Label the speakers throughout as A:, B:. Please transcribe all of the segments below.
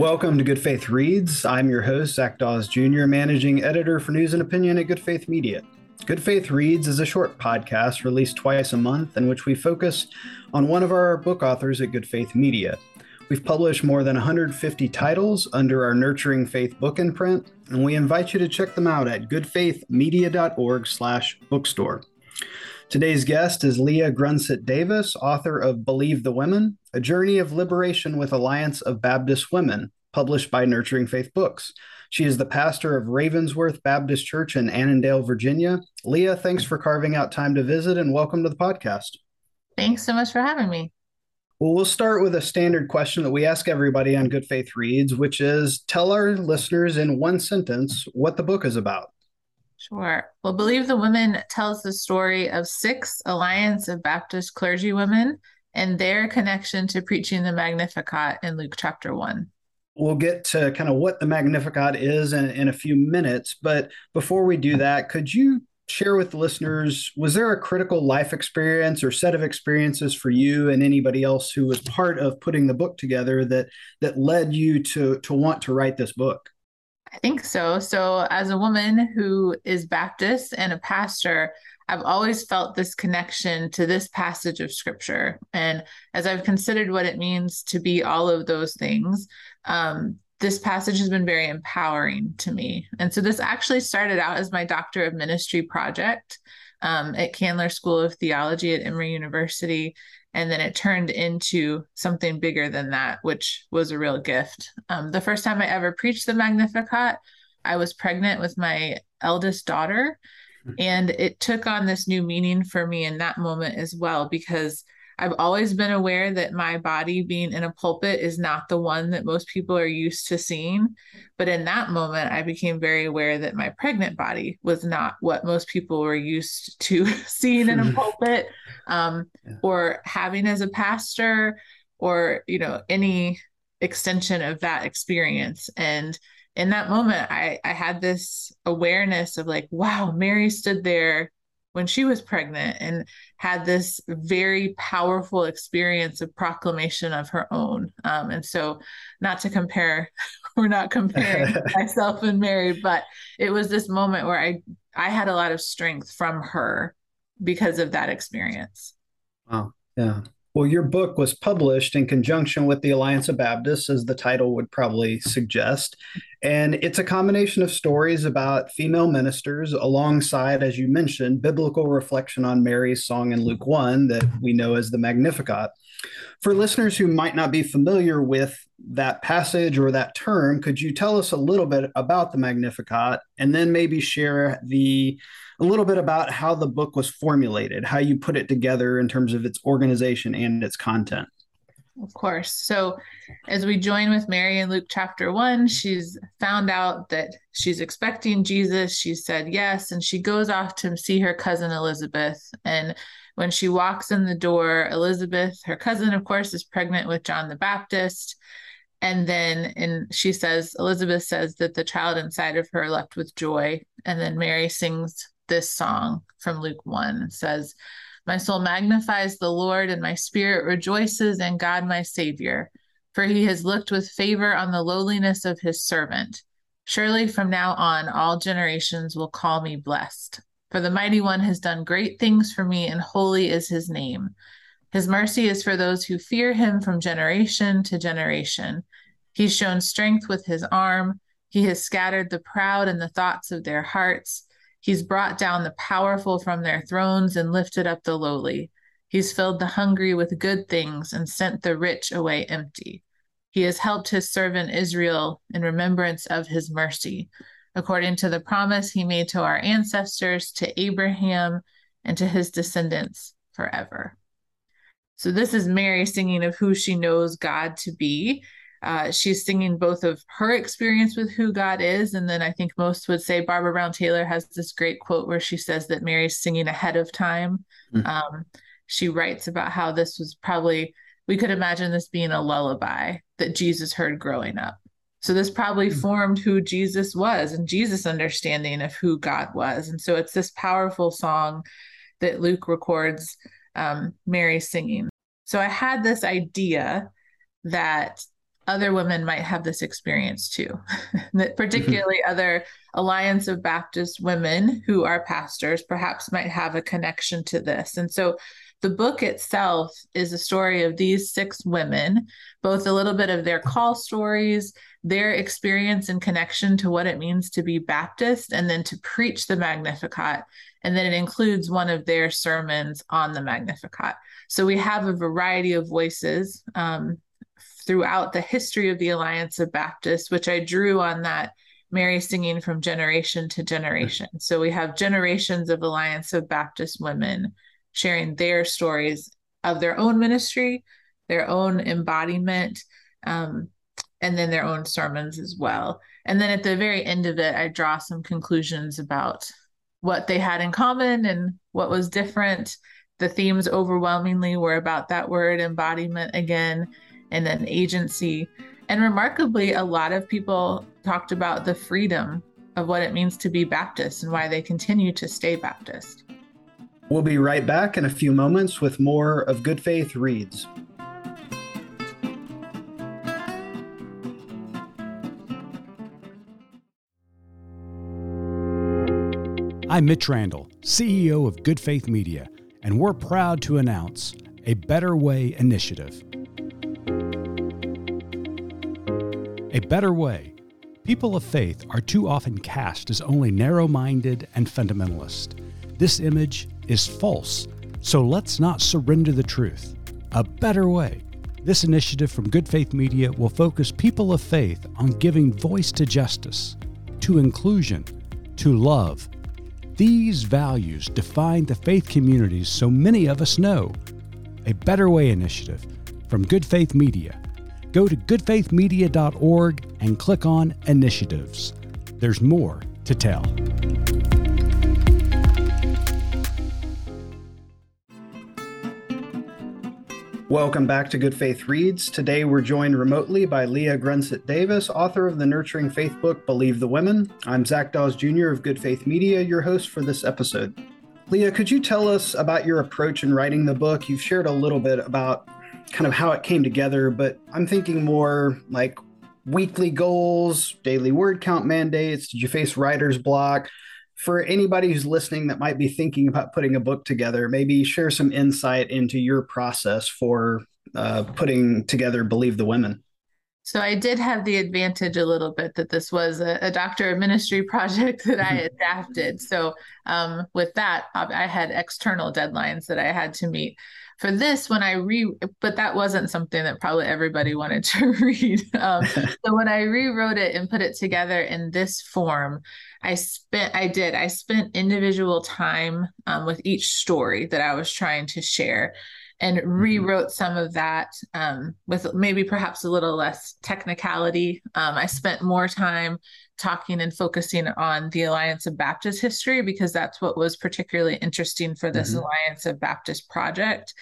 A: Welcome to Good Faith Reads. I'm your host, Zach Dawes Jr., managing editor for news and opinion at Good Faith Media. Good Faith Reads is a short podcast released twice a month in which we focus on one of our book authors at Good Faith Media. We've published more than 150 titles under our Nurturing Faith book imprint, and we invite you to check them out at goodfaithmedia.org/bookstore. Today's guest is Leah Grunseth Davis, author of Believe the Women, A Journey of Liberation with Alliance of Baptist Women, published by Nurturing Faith Books. She is the pastor of Ravensworth Baptist Church in Annandale, Virginia. Leah, thanks for carving out time to visit and welcome to the podcast.
B: Thanks so much for having me.
A: Well, we'll start with a standard question that we ask everybody on Good Faith Reads, which is tell our listeners in one sentence what the book is about.
B: Sure. Well, Believe the Women tells the story of six Alliance of Baptist clergy women and their connection to preaching the Magnificat in Luke chapter 1.
A: We'll get to kind of what the Magnificat is in, in a few minutes. But before we do that, could you share with the listeners was there a critical life experience or set of experiences for you and anybody else who was part of putting the book together that that led you to to want to write this book
B: I think so. So, as a woman who is Baptist and a pastor, I've always felt this connection to this passage of scripture. And as I've considered what it means to be all of those things, um, this passage has been very empowering to me. And so, this actually started out as my Doctor of Ministry project um, at Candler School of Theology at Emory University and then it turned into something bigger than that which was a real gift um, the first time i ever preached the magnificat i was pregnant with my eldest daughter hmm. and it took on this new meaning for me in that moment as well because I've always been aware that my body being in a pulpit is not the one that most people are used to seeing. But in that moment, I became very aware that my pregnant body was not what most people were used to seeing in a pulpit um, yeah. or having as a pastor or, you know, any extension of that experience. And in that moment, I, I had this awareness of like, wow, Mary stood there when she was pregnant and had this very powerful experience of proclamation of her own. Um, and so, not to compare, we're not comparing myself and Mary, but it was this moment where I I had a lot of strength from her because of that experience.
A: Wow. Yeah. Well, your book was published in conjunction with the Alliance of Baptists, as the title would probably suggest. And it's a combination of stories about female ministers alongside, as you mentioned, biblical reflection on Mary's song in Luke 1 that we know as the Magnificat. For listeners who might not be familiar with that passage or that term, could you tell us a little bit about the Magnificat and then maybe share the a little bit about how the book was formulated, how you put it together in terms of its organization and its content.
B: Of course. So, as we join with Mary in Luke chapter one, she's found out that she's expecting Jesus. She said yes, and she goes off to see her cousin Elizabeth. And when she walks in the door, Elizabeth, her cousin, of course, is pregnant with John the Baptist. And then and she says, Elizabeth says that the child inside of her leapt with joy. And then Mary sings this song from Luke 1. It says, My soul magnifies the Lord, and my spirit rejoices in God my Savior, for he has looked with favor on the lowliness of his servant. Surely from now on, all generations will call me blessed. For the mighty one has done great things for me, and holy is his name. His mercy is for those who fear him from generation to generation. He's shown strength with his arm. He has scattered the proud in the thoughts of their hearts. He's brought down the powerful from their thrones and lifted up the lowly. He's filled the hungry with good things and sent the rich away empty. He has helped his servant Israel in remembrance of his mercy, according to the promise he made to our ancestors, to Abraham, and to his descendants forever. So, this is Mary singing of who she knows God to be uh, she's singing both of her experience with who God is, and then I think most would say Barbara Brown Taylor has this great quote where she says that Mary's singing ahead of time. Mm-hmm. Um, she writes about how this was probably we could imagine this being a lullaby that Jesus heard growing up. So this probably mm-hmm. formed who Jesus was and Jesus' understanding of who God was. And so it's this powerful song that Luke records um, Mary singing. So I had this idea that other women might have this experience too, particularly mm-hmm. other Alliance of Baptist women who are pastors perhaps might have a connection to this. And so the book itself is a story of these six women, both a little bit of their call stories, their experience and connection to what it means to be Baptist, and then to preach the Magnificat. And then it includes one of their sermons on the Magnificat. So we have a variety of voices um, throughout the history of the Alliance of Baptists, which I drew on that Mary singing from generation to generation. So we have generations of Alliance of Baptist women sharing their stories of their own ministry, their own embodiment, um, and then their own sermons as well. And then at the very end of it, I draw some conclusions about what they had in common and what was different. The themes overwhelmingly were about that word embodiment again, and then agency. And remarkably, a lot of people talked about the freedom of what it means to be Baptist and why they continue to stay Baptist.
A: We'll be right back in a few moments with more of Good Faith Reads.
C: I'm Mitch Randall, CEO of Good Faith Media, and we're proud to announce a Better Way initiative. A better way. People of faith are too often cast as only narrow minded and fundamentalist. This image is false, so let's not surrender the truth. A better way. This initiative from Good Faith Media will focus people of faith on giving voice to justice, to inclusion, to love. These values define the faith communities so many of us know. A Better Way initiative from Good Faith Media. Go to goodfaithmedia.org and click on Initiatives. There's more to tell.
A: Welcome back to Good Faith Reads. Today we're joined remotely by Leah Grunseth Davis, author of the Nurturing Faith book, Believe the Women. I'm Zach Dawes Jr. of Good Faith Media, your host for this episode. Leah, could you tell us about your approach in writing the book? You've shared a little bit about kind of how it came together, but I'm thinking more like weekly goals, daily word count mandates. Did you face writer's block? for anybody who's listening that might be thinking about putting a book together, maybe share some insight into your process for uh, putting together Believe the Women.
B: So I did have the advantage a little bit that this was a, a doctor of ministry project that I adapted. So um, with that, I had external deadlines that I had to meet for this when i re but that wasn't something that probably everybody wanted to read. Um, so when i rewrote it and put it together in this form i spent i did i spent individual time um, with each story that i was trying to share and mm-hmm. rewrote some of that um, with maybe perhaps a little less technicality. Um, I spent more time talking and focusing on the Alliance of Baptist history because that's what was particularly interesting for this mm-hmm. Alliance of Baptist project.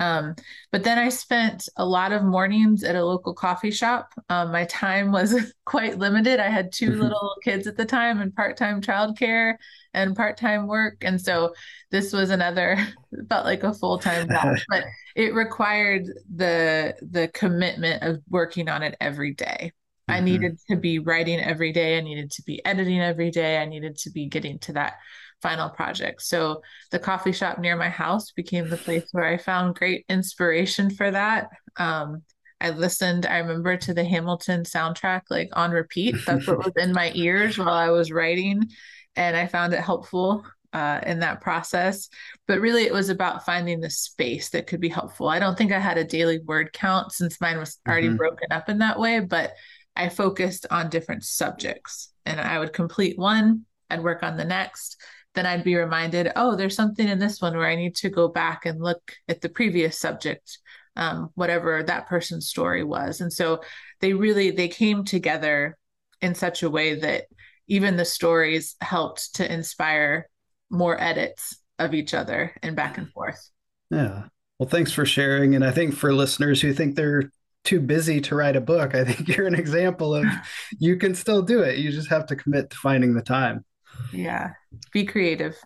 B: Um, but then I spent a lot of mornings at a local coffee shop. Um, my time was quite limited. I had 2 mm-hmm. little kids at the time and part time childcare and part time work. And so this was another, felt like a full time job, but it required the the commitment of working on it every day. Mm-hmm. I needed to be writing every day. I needed to be editing every day. I needed to be getting to that final project. So the coffee shop near my house became the place where I found great inspiration for that. Um, I listened, I remember to the Hamilton soundtrack like on repeat. That's what was in my ears while I was writing. And I found it helpful uh, in that process. But really, it was about finding the space that could be helpful. I don't think I had a daily word count since mine was already mm-hmm. broken up in that way, but I focused on different subjects and I would complete one, I'd work on the next, then I'd be reminded, oh, there's something in this one where I need to go back and look at the previous subject, um, whatever that person's story was. And so they really they came together in such a way that even the stories helped to inspire more edits of each other and back and forth.
A: Yeah. Well, thanks for sharing. And I think for listeners who think they're too busy to write a book, I think you're an example of you can still do it. You just have to commit to finding the time.
B: Yeah. Be creative.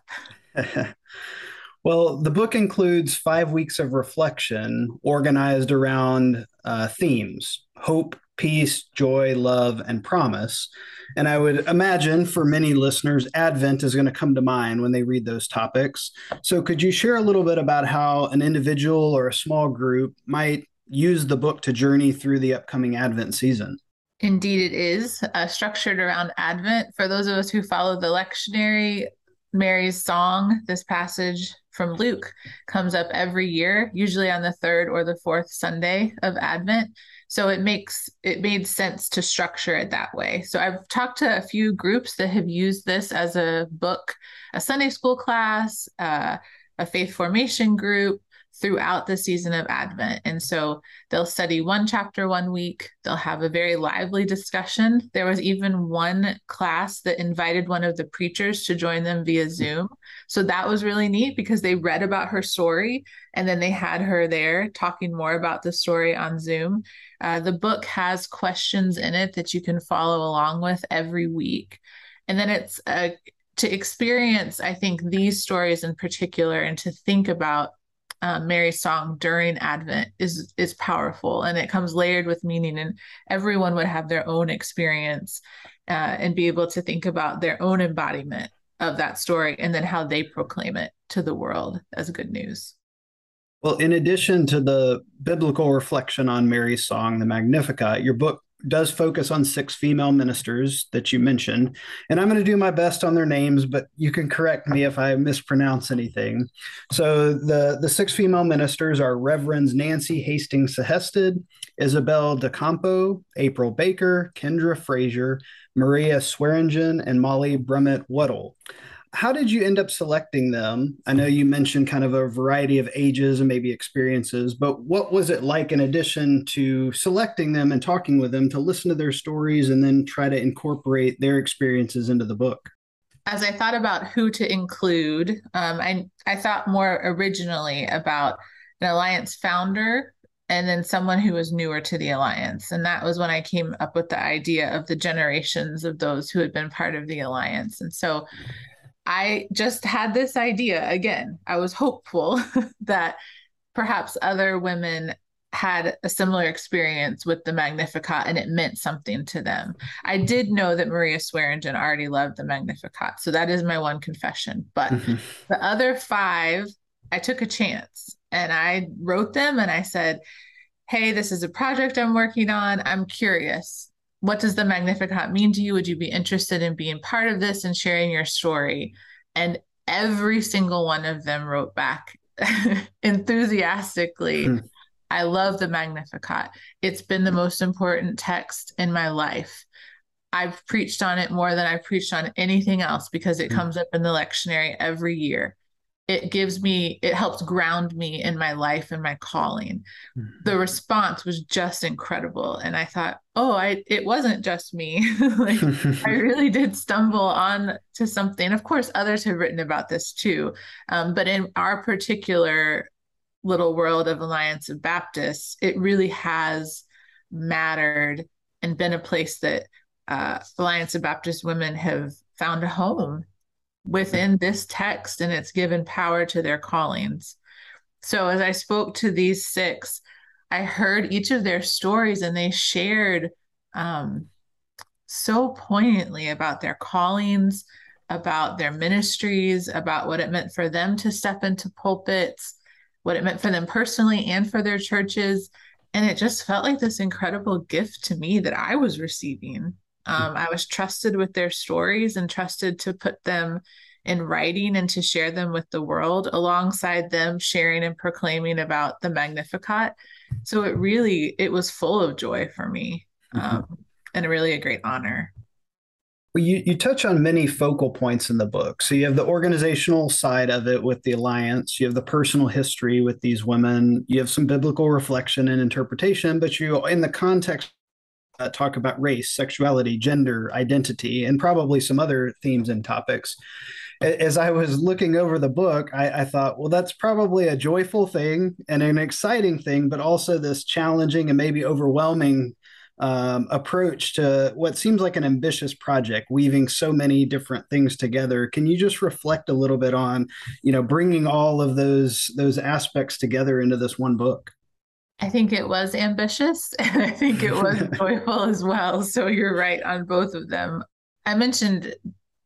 A: well, the book includes five weeks of reflection organized around uh, themes hope, peace, joy, love, and promise. And I would imagine for many listeners, Advent is going to come to mind when they read those topics. So, could you share a little bit about how an individual or a small group might use the book to journey through the upcoming Advent season?
B: Indeed, it is uh, structured around Advent. For those of us who follow the lectionary, Mary's song, this passage from Luke, comes up every year, usually on the third or the fourth Sunday of Advent. So it makes it made sense to structure it that way. So I've talked to a few groups that have used this as a book, a Sunday school class, uh, a faith formation group, throughout the season of Advent. And so they'll study one chapter one week, they'll have a very lively discussion. There was even one class that invited one of the preachers to join them via Zoom. So that was really neat because they read about her story and then they had her there talking more about the story on Zoom. Uh, the book has questions in it that you can follow along with every week. And then it's uh, to experience, I think, these stories in particular and to think about um, Mary's song during Advent is is powerful and it comes layered with meaning, and everyone would have their own experience uh, and be able to think about their own embodiment of that story and then how they proclaim it to the world as good news.
A: Well, in addition to the biblical reflection on Mary's song, the Magnificat, your book does focus on six female ministers that you mentioned. And I'm going to do my best on their names, but you can correct me if I mispronounce anything. So the, the six female ministers are Reverends Nancy Hastings Sehested, Isabel Docampo, April Baker, Kendra Frazier, Maria Swearingen, and Molly Brummett Wudel how did you end up selecting them? I know you mentioned kind of a variety of ages and maybe experiences, but what was it like in addition to selecting them and talking with them to listen to their stories and then try to incorporate their experiences into the book?
B: As I thought about who to include, um, I, I thought more originally about an alliance founder and then someone who was newer to the alliance. And that was when I came up with the idea of the generations of those who had been part of the alliance. And so I just had this idea again. I was hopeful that perhaps other women had a similar experience with the Magnificat and it meant something to them. I did know that Maria Swearingen already loved the Magnificat. So that is my one confession. But mm-hmm. the other five, I took a chance and I wrote them and I said, Hey, this is a project I'm working on. I'm curious what does the Magnificat mean to you? Would you be interested in being part of this and sharing your story? And every single one of them wrote back enthusiastically. Hmm. I love the Magnificat. It's been the most important text in my life. I've preached on it more than I've preached on anything else because it hmm. comes up in the lectionary every year it gives me it helps ground me in my life and my calling. Mm-hmm. the response was just incredible. And i thought oh i it wasn't just me. Like i really did stumble on to something. Of course others have written about this too. Um, but in our particular little world of alliance of baptists it really has mattered and been a place that uh, alliance of baptist women have found a home within this text and it's given power to their callings. So as I spoke to these six, I heard each of their stories and they shared um, so poignantly about their callings, about their ministries, about what it meant for them to step into pulpits, what it meant for them personally and for their churches. And it just felt like this incredible gift to me that I was receiving. Um, I was trusted with their stories and trusted to put them in writing and to share them with the world alongside them sharing and proclaiming about the Magnificat. So it really it was full of joy for me mm-hmm. um, and really a great honor.
A: Well, you, you touch on many focal points in the book. So you have the organizational side of it with the alliance, you have the personal history with these women, you have some biblical reflection and interpretation, but you in the context uh, talk about race, sexuality, gender, identity, and probably some other themes and topics. As I was looking over the book, I, I, thought, well, that's probably a joyful thing and an exciting thing, but also this challenging and maybe overwhelming um, approach to what seems like an ambitious project, weaving so many different things together. Can you just reflect a little bit on, you know, bringing all of those those aspects together into this one book?
B: I think it was ambitious and I think it was joyful as well. So you're right on both of them. I mentioned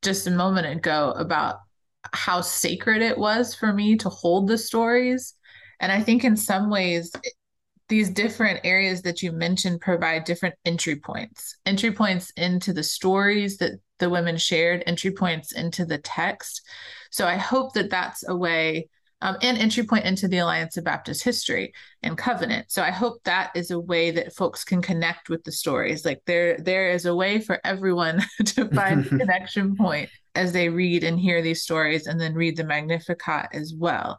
B: just a moment ago about how sacred it was for me to hold the stories. And I think in some ways, these different areas that you mentioned provide different entry points entry points into the stories that the women shared entry points into the text so i hope that that's a way um, and entry point into the alliance of baptist history and covenant so i hope that is a way that folks can connect with the stories like there there is a way for everyone to find a connection point as they read and hear these stories and then read the magnificat as well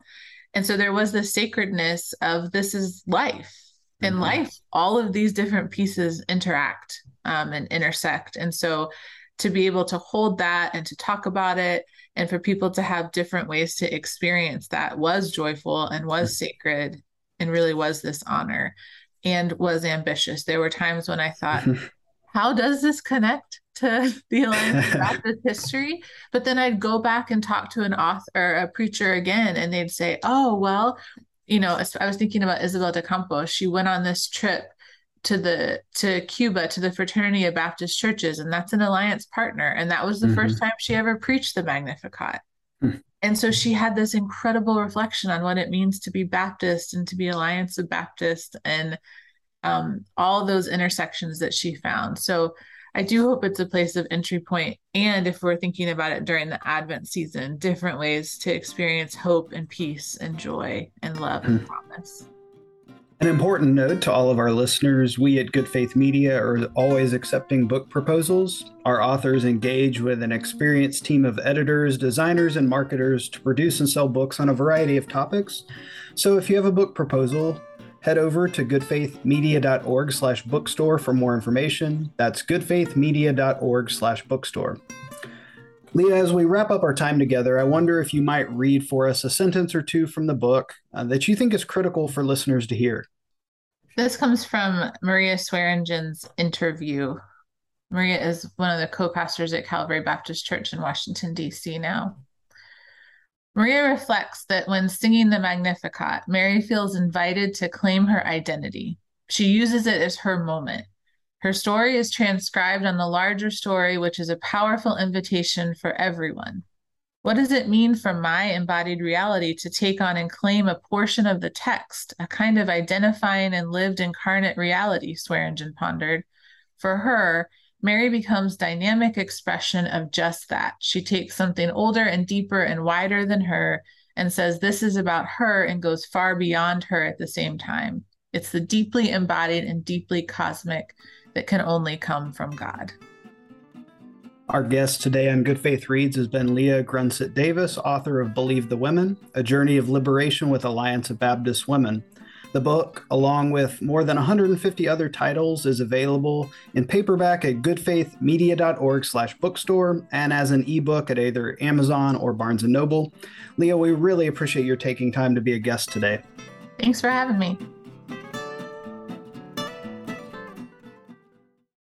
B: and so there was the sacredness of this is life. In mm-hmm. life, all of these different pieces interact um, and intersect. And so to be able to hold that and to talk about it and for people to have different ways to experience that was joyful and was mm-hmm. sacred and really was this honor and was ambitious. There were times when I thought, how does this connect to the Alliance Baptist history? But then I'd go back and talk to an author or a preacher again, and they'd say, oh, well, you know, I was thinking about Isabel de Campos. She went on this trip to the to Cuba to the Fraternity of Baptist Churches, and that's an alliance partner. And that was the mm-hmm. first time she ever preached the Magnificat. Mm-hmm. And so she had this incredible reflection on what it means to be Baptist and to be Alliance of Baptist and um, all those intersections that she found. So I do hope it's a place of entry point, and if we're thinking about it during the Advent season, different ways to experience hope and peace and joy and love and hmm. promise.
A: An important note to all of our listeners we at Good Faith Media are always accepting book proposals. Our authors engage with an experienced team of editors, designers, and marketers to produce and sell books on a variety of topics. So if you have a book proposal, head over to goodfaithmedia.org slash bookstore for more information. That's goodfaithmedia.org slash bookstore. Leah, as we wrap up our time together, I wonder if you might read for us a sentence or two from the book uh, that you think is critical for listeners to hear.
B: This comes from Maria Swearingen's interview. Maria is one of the co pastors at Calvary Baptist Church in Washington, D.C. now. Maria reflects that when singing the Magnificat, Mary feels invited to claim her identity. She uses it as her moment. Her story is transcribed on the larger story, which is a powerful invitation for everyone. What does it mean for my embodied reality to take on and claim a portion of the text, a kind of identifying and lived incarnate reality? Swearingen pondered. For her, Mary becomes dynamic expression of just that. She takes something older and deeper and wider than her and says this is about her and goes far beyond her at the same time. It's the deeply embodied and deeply cosmic that can only come from God.
A: Our guest today on Good Faith Reads has been Leah Grunseth Davis, author of Believe the Women, A Journey of Liberation with Alliance of Baptist Women. The book, along with more than 150 other titles, is available in paperback at goodfaithmedia.org slash bookstore and as an ebook at either Amazon or Barnes & Noble. Leah, we really appreciate your taking time to be a guest today.
B: Thanks for having me.